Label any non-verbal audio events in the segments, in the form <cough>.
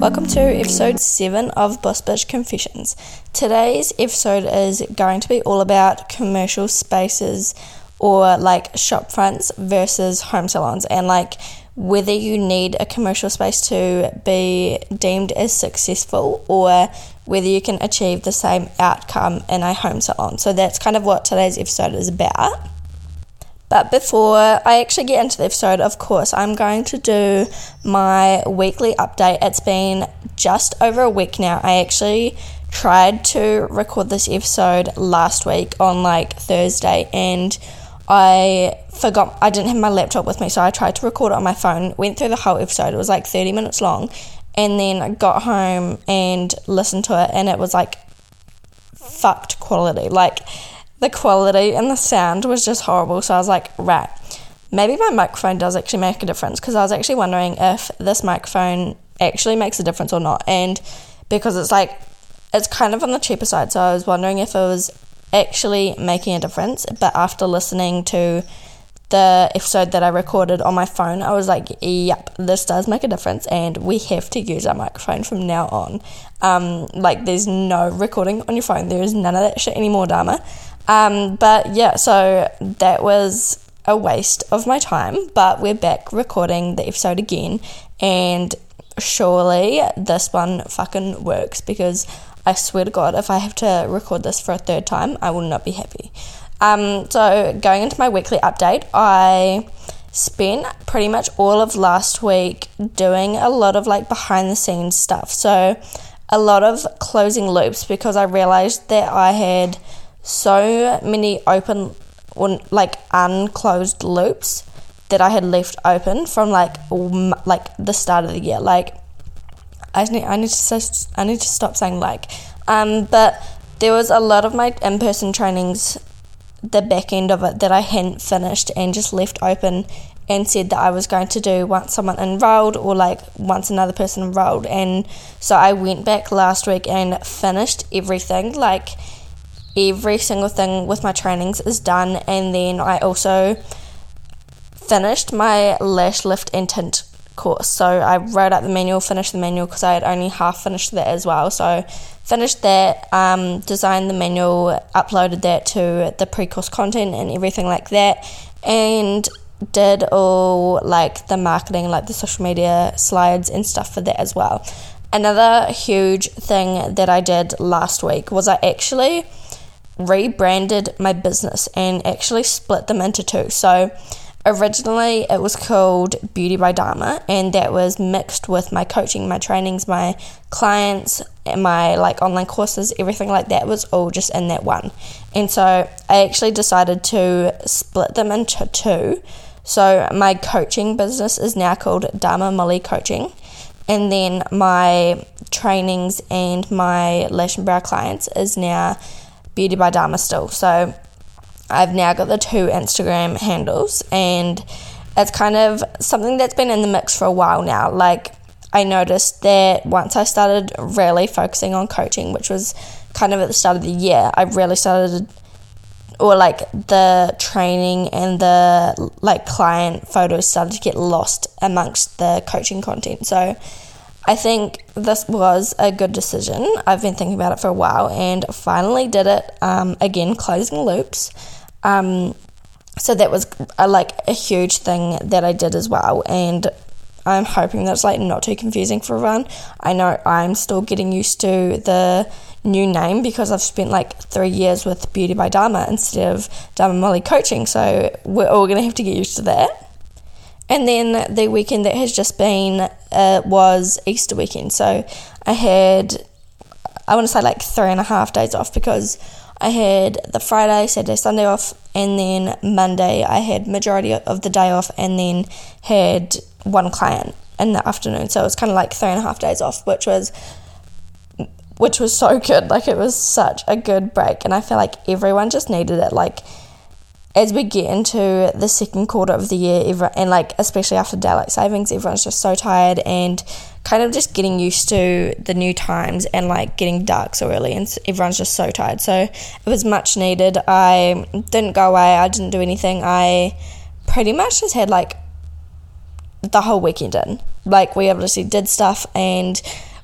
Welcome to episode 7 of Boss Bitch Confessions. Today's episode is going to be all about commercial spaces or like shop fronts versus home salons and like whether you need a commercial space to be deemed as successful or whether you can achieve the same outcome in a home salon. So that's kind of what today's episode is about. But before I actually get into the episode, of course, I'm going to do my weekly update. It's been just over a week now. I actually tried to record this episode last week on like Thursday and I forgot I didn't have my laptop with me, so I tried to record it on my phone. Went through the whole episode. It was like 30 minutes long. And then I got home and listened to it and it was like fucked quality. Like the quality and the sound was just horrible. So I was like, right, maybe my microphone does actually make a difference because I was actually wondering if this microphone actually makes a difference or not. And because it's like, it's kind of on the cheaper side. So I was wondering if it was actually making a difference. But after listening to the episode that I recorded on my phone, I was like, yep, this does make a difference, and we have to use our microphone from now on. Um, like, there's no recording on your phone, there is none of that shit anymore, Dharma. Um, but yeah, so that was a waste of my time, but we're back recording the episode again, and surely this one fucking works because I swear to God, if I have to record this for a third time, I will not be happy. Um, so, going into my weekly update, I spent pretty much all of last week doing a lot of like behind the scenes stuff. So, a lot of closing loops because I realized that I had so many open like unclosed loops that I had left open from like like the start of the year. Like I need I need to I need to stop saying like, um, but there was a lot of my in person trainings, the back end of it that I hadn't finished and just left open and said that I was going to do once someone enrolled or like once another person enrolled and so I went back last week and finished everything like every single thing with my trainings is done and then I also finished my lash lift and tint course. So I wrote out the manual finished the manual because I had only half finished that as well. So finished that um, designed the manual uploaded that to the pre-course content and everything like that and did all like the marketing like the social media slides and stuff for that as well. Another huge thing that I did last week was I actually rebranded my business and actually split them into two. So originally it was called Beauty by Dharma and that was mixed with my coaching, my trainings, my clients, my like online courses, everything like that was all just in that one. And so I actually decided to split them into two. So my coaching business is now called Dharma Molly Coaching. And then my trainings and my lash and brow clients is now Beauty by Dharma still. So I've now got the two Instagram handles, and it's kind of something that's been in the mix for a while now. Like, I noticed that once I started really focusing on coaching, which was kind of at the start of the year, I really started, or like the training and the like client photos started to get lost amongst the coaching content. So, I think this was a good decision. I've been thinking about it for a while and finally did it. Um, again, closing loops. Um, so that was a, like a huge thing that I did as well, and I'm hoping that's like not too confusing for everyone. I know I'm still getting used to the new name because I've spent like three years with Beauty by Dharma instead of Dharma Molly Coaching, so we're all gonna have to get used to that. And then the weekend that has just been uh, was Easter weekend. So I had, I want to say like three and a half days off because I had the Friday, Saturday, Sunday off, and then Monday I had majority of the day off, and then had one client in the afternoon. So it was kind of like three and a half days off, which was which was so good. Like it was such a good break, and I feel like everyone just needed it. Like as we get into the second quarter of the year, and like especially after daylight savings, everyone's just so tired and kind of just getting used to the new times and like getting dark so early, and everyone's just so tired. So it was much needed. I didn't go away. I didn't do anything. I pretty much just had like the whole weekend in. Like we obviously did stuff and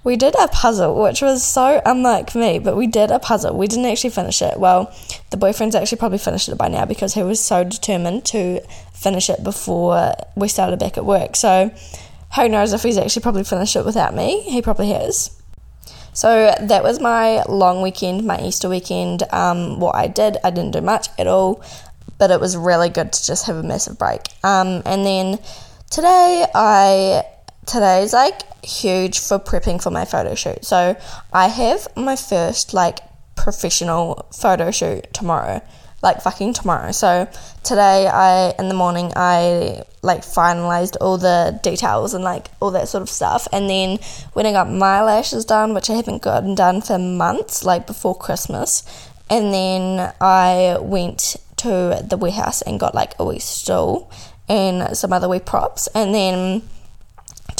we did a puzzle, which was so unlike me, but we did a puzzle. We didn't actually finish it. Well, the boyfriend's actually probably finished it by now because he was so determined to finish it before we started back at work. So who knows if he's actually probably finished it without me? He probably has. So that was my long weekend, my Easter weekend. Um, what I did, I didn't do much at all, but it was really good to just have a massive break. Um, and then today, I today's like huge for prepping for my photo shoot. So I have my first like professional photo shoot tomorrow like fucking tomorrow. So today I in the morning I like finalized all the details and like all that sort of stuff and then when I got my lashes done, which I haven't gotten done for months, like before Christmas, and then I went to the warehouse and got like a wee stool and some other wee props and then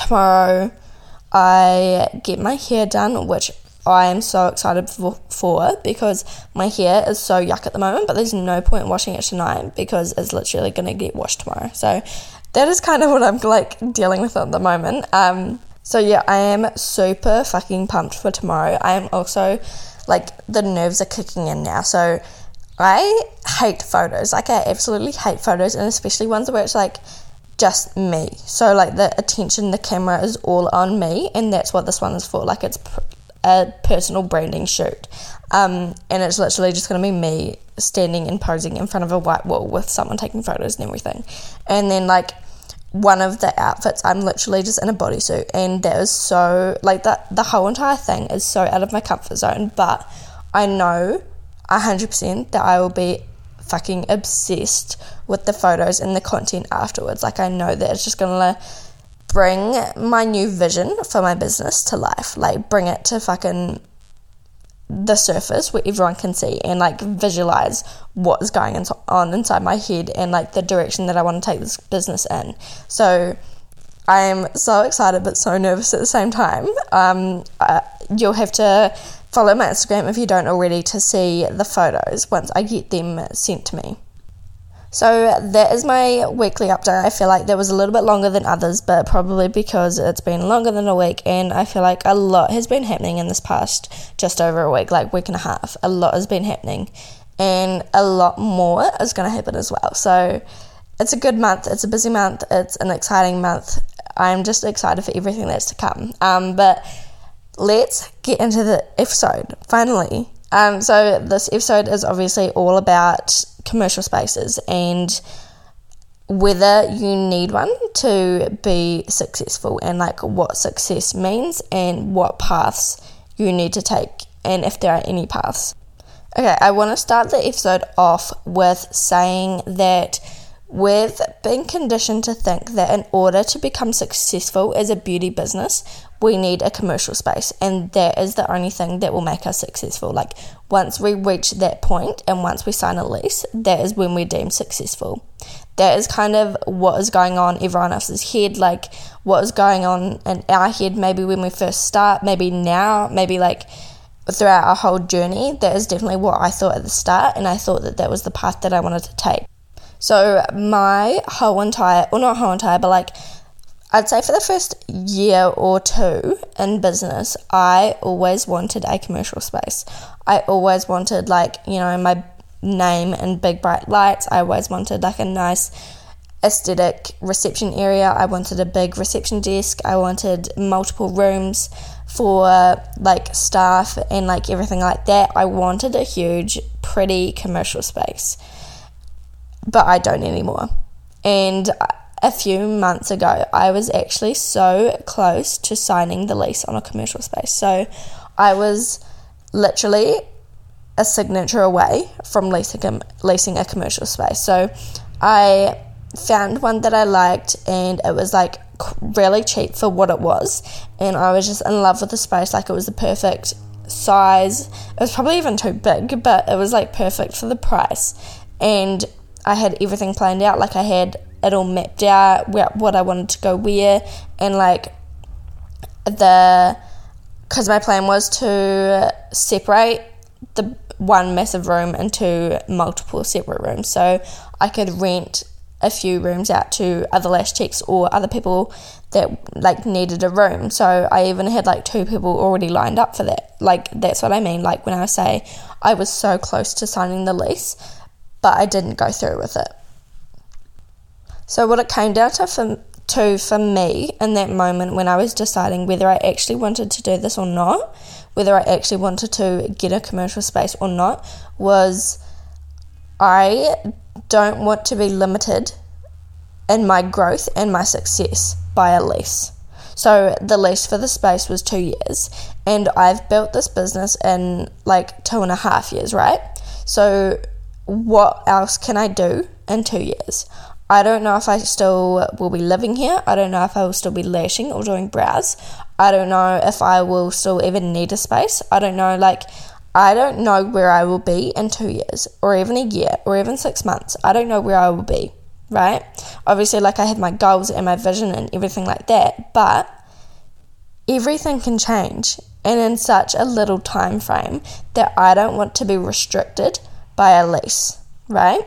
tomorrow I get my hair done, which I am so excited for, because my hair is so yuck at the moment, but there's no point washing it tonight because it's literally going to get washed tomorrow. So that is kind of <laughs> what I'm like dealing with at the moment. Um, so yeah, I am super fucking pumped for tomorrow. I am also like the nerves are kicking in now. So I hate photos. Like I absolutely hate photos, and especially ones where it's like just me. So like the attention, the camera is all on me, and that's what this one is for. Like it's a personal branding shoot. Um, and it's literally just to be me standing and posing in front of a white wall with someone taking photos and everything. And then, like, one of the outfits, I'm literally just in a bodysuit, and that is so, like, that the whole entire thing is so out of my comfort zone. But I know 100% that I will be fucking obsessed with the photos and the content afterwards. Like, I know that it's just gonna bring my new vision for my business to life. Like, bring it to fucking the surface where everyone can see and like visualize what is going on inside my head and like the direction that I want to take this business in. So, I'm so excited but so nervous at the same time. Um, you'll have to follow my Instagram if you don't already to see the photos once I get them sent to me. So that is my weekly update. I feel like that was a little bit longer than others, but probably because it's been longer than a week, and I feel like a lot has been happening in this past just over a week, like week and a half. A lot has been happening, and a lot more is going to happen as well. So it's a good month. It's a busy month. It's an exciting month. I'm just excited for everything that's to come. Um, but let's get into the episode finally. Um, so this episode is obviously all about commercial spaces and whether you need one to be successful and like what success means and what paths you need to take and if there are any paths. Okay, I want to start the episode off with saying that we've been conditioned to think that in order to become successful as a beauty business, we need a commercial space, and that is the only thing that will make us successful. Like, once we reach that point and once we sign a lease, that is when we're deemed successful. That is kind of what is going on everyone else's head, like what is going on in our head, maybe when we first start, maybe now, maybe like throughout our whole journey. That is definitely what I thought at the start, and I thought that that was the path that I wanted to take. So, my whole entire, or not whole entire, but like I'd say for the first year or two in business, I always wanted a commercial space. I always wanted, like, you know, my name in big bright lights. I always wanted, like, a nice aesthetic reception area. I wanted a big reception desk. I wanted multiple rooms for, like, staff and, like, everything like that. I wanted a huge, pretty commercial space. But I don't anymore. And a few months ago, I was actually so close to signing the lease on a commercial space. So I was literally a signature away from leasing a, leasing a commercial space. So I found one that I liked and it was like really cheap for what it was. And I was just in love with the space. Like it was the perfect size. It was probably even too big, but it was like perfect for the price. And I had everything planned out. Like I had it all mapped out where, what I wanted to go where and like the because my plan was to separate the one massive room into multiple separate rooms so I could rent a few rooms out to other lash techs or other people that like needed a room. So I even had like two people already lined up for that. Like that's what I mean. Like when I say I was so close to signing the lease, but I didn't go through with it. So what it came down to for to for me in that moment when I was deciding whether I actually wanted to do this or not, whether I actually wanted to get a commercial space or not, was I don't want to be limited in my growth and my success by a lease. So the lease for the space was two years, and I've built this business in like two and a half years, right? So what else can I do in two years? I don't know if I still will be living here. I don't know if I will still be lashing or doing brows. I don't know if I will still even need a space. I don't know, like, I don't know where I will be in two years, or even a year, or even six months. I don't know where I will be, right? Obviously, like, I have my goals and my vision and everything like that, but everything can change and in such a little time frame that I don't want to be restricted by a lease, right?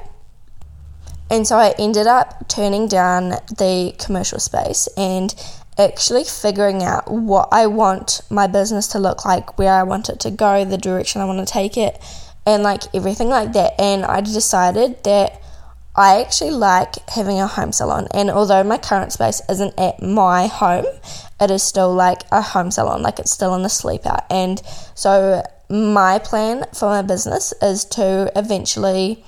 And so I ended up turning down the commercial space and actually figuring out what I want my business to look like, where I want it to go, the direction I want to take it, and like everything like that. And I decided that I actually like having a home salon. And although my current space isn't at my home, it is still like a home salon, like it's still in the sleep out. And so my plan for my business is to eventually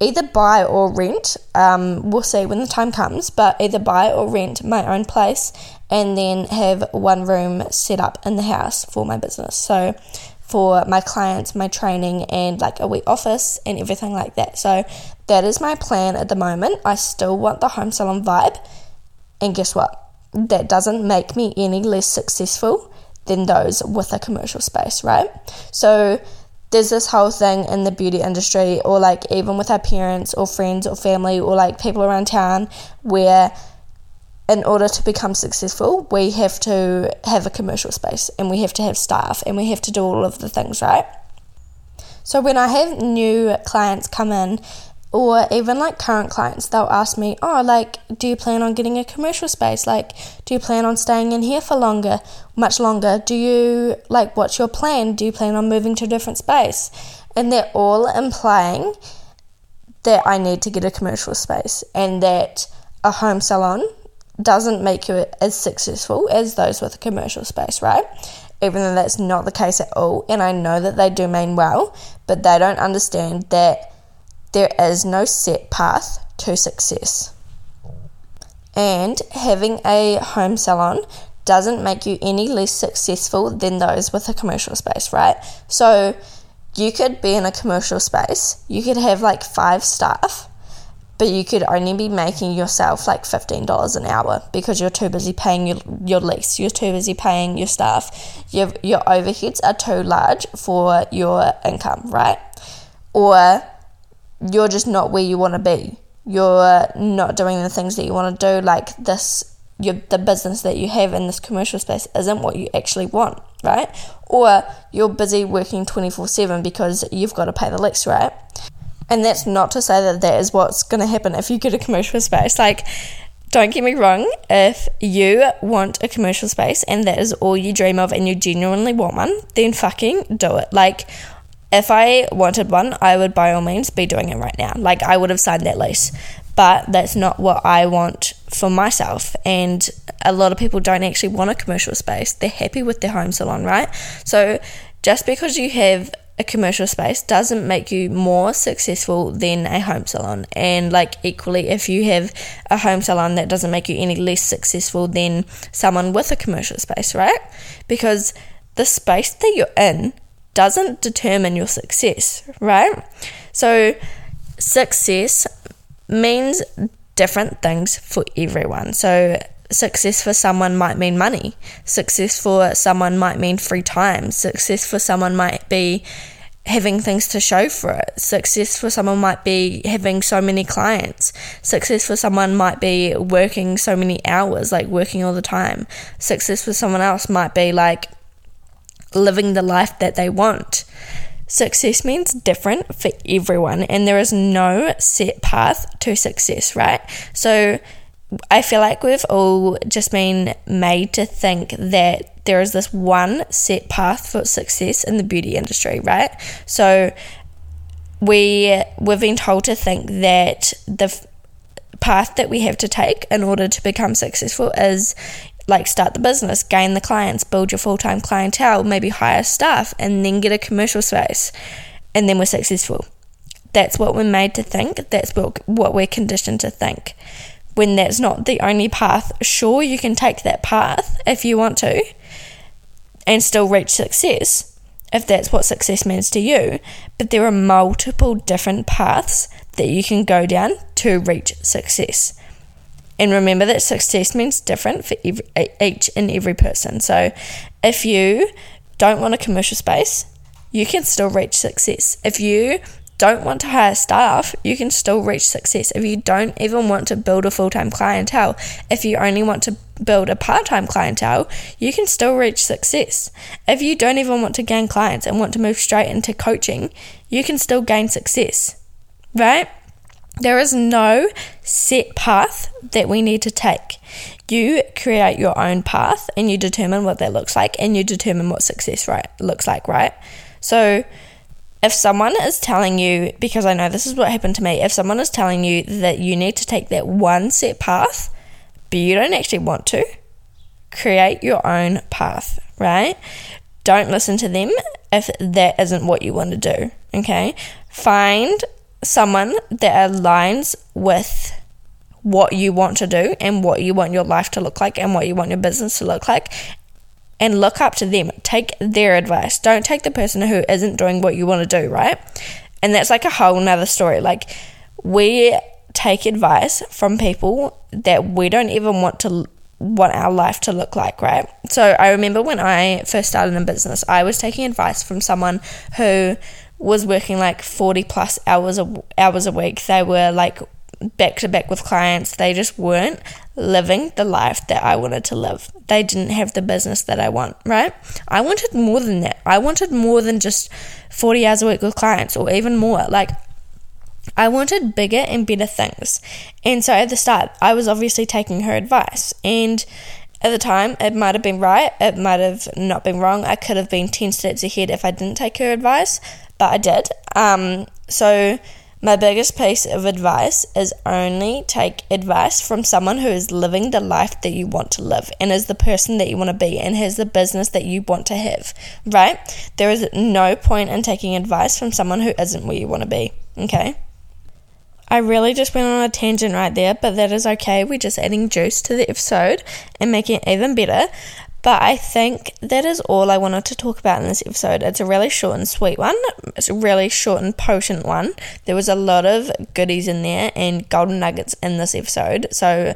either buy or rent. Um, we'll see when the time comes, but either buy or rent my own place and then have one room set up in the house for my business. So, for my clients, my training, and like a wee office and everything like that. So, that is my plan at the moment. I still want the home salon vibe, and guess what? That doesn't make me any less successful than those with a commercial space, right? So, there's this whole thing in the beauty industry, or like even with our parents, or friends, or family, or like people around town, where in order to become successful, we have to have a commercial space and we have to have staff and we have to do all of the things, right? So when I have new clients come in or even like current clients, they'll ask me, Oh, like, do you plan on getting a commercial space? Like, do you plan on staying in here for longer, much longer? Do you, like, what's your plan? Do you plan on moving to a different space? And they're all implying that I need to get a commercial space and that a home salon doesn't make you as successful as those with a commercial space, right? Even though that's not the case at all. And I know that they do mean well, but they don't understand that there is no set path to success. And having a home salon doesn't make you any less successful than those with a commercial space, right? So you could be in a commercial space, you could have like five staff, but you could only be making yourself like $15 an hour because you're too busy paying your, your lease, you're too busy paying your staff, your, your overheads are too large for your income, right? Or you're just not where you want to be. You're not doing the things that you want to do. Like this, your, the business that you have in this commercial space isn't what you actually want, right? Or you're busy working 24 7 because you've got to pay the lease, right? And that's not to say that that is what's going to happen if you get a commercial space. Like, don't get me wrong, if you want a commercial space and that is all you dream of and you genuinely want one, then fucking do it. Like, if I wanted one, I would by all means be doing it right now. Like I would have signed that lease. But that's not what I want for myself. And a lot of people don't actually want a commercial space. They're happy with their home salon, right? So just because you have a commercial space doesn't make you more successful than a home salon. And like equally, if you have a home salon, that doesn't make you any less successful than someone with a commercial space, right? Because the space that you're in doesn't determine your success, right? So, success means different things for everyone. So, success for someone might mean money, success for someone might mean free time, success for someone might be having things to show for it. Success for someone might be having so many clients. Success for someone might be working so many hours, like working all the time. Success for someone else might be like living the life that they want. success means different for everyone, and there is no set path to success, right? So I feel like we've all just been made to think that there is this one set path for success in the beauty industry, right? So we we've been told to think that the f- path that we have to take in order to become successful is like start the business, gain the clients, build your full-time clientele, maybe hire staff and then get a commercial space and then we're successful. That's what we're made to think. That's what what we're conditioned to think when that's not the only path, sure, you can take that path if you want to and still reach success, if that's what success means to you. But there are multiple different paths that you can go down to reach success. And remember that success means different for every, each and every person. So if you don't want a commercial space, you can still reach success. If you don't want to hire staff, you can still reach success. If you don't even want to build a full time clientele, if you only want to build a part time clientele, you can still reach success. If you don't even want to gain clients and want to move straight into coaching, you can still gain success, right? There is no set path that we need to take. You create your own path and you determine what that looks like and you determine what success right looks like, right? So if someone is telling you, because I know this is what happened to me, if someone is telling you that you need to take that one set path, but you don't actually want to, create your own path, right? Don't listen to them if that isn't what you want to do, okay? Find someone that aligns with what you want to do and what you want your life to look like and what you want your business to look like and look up to them. Take their advice. Don't take the person who isn't doing what you want to do, right? And that's like a whole nother story. Like, we take advice from people that we don't even want to want our life to look like, right? So I remember when I first started in business, I was taking advice from someone who was working like 40 plus hours a, hours a week. They were like back to back with clients. They just weren't living the life that I wanted to live. They didn't have the business that I want, right? I wanted more than that. I wanted more than just 40 hours a week with clients or even more. Like, I wanted bigger and better things. And so at the start, I was obviously taking her advice. And at the time, it might have been right, it might have not been wrong. I could have been 10 steps ahead if I didn't take her advice, but I did. Um, so my biggest piece of advice is only take advice from someone who is living the life that you want to live and is the person that you want to be and has the business that you want to have, right? There is no point in taking advice from someone who isn't where you want to be, okay? I really just went on a tangent right there, but that is okay. We're just adding juice to the episode and making it even better. But I think that is all I wanted to talk about in this episode. It's a really short and sweet one. It's a really short and potent one. There was a lot of goodies in there and golden nuggets in this episode. So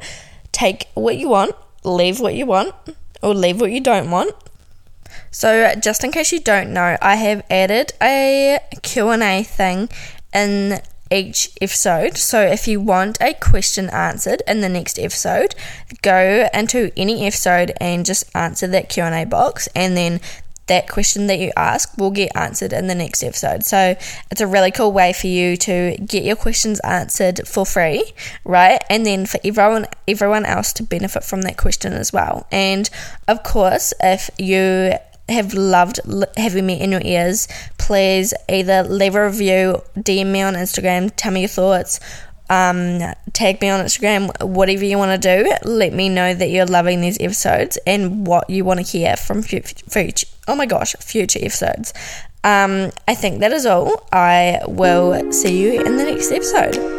take what you want, leave what you want, or leave what you don't want. So just in case you don't know, I have added a Q&A thing in each episode. So if you want a question answered in the next episode, go into any episode and just answer that Q&A box and then that question that you ask will get answered in the next episode. So it's a really cool way for you to get your questions answered for free, right? And then for everyone everyone else to benefit from that question as well. And of course, if you have loved having me in your ears, please either leave a review, DM me on Instagram, tell me your thoughts, um, tag me on Instagram, whatever you want to do. Let me know that you're loving these episodes and what you want to hear from future. Oh my gosh, future episodes. Um, I think that is all. I will see you in the next episode.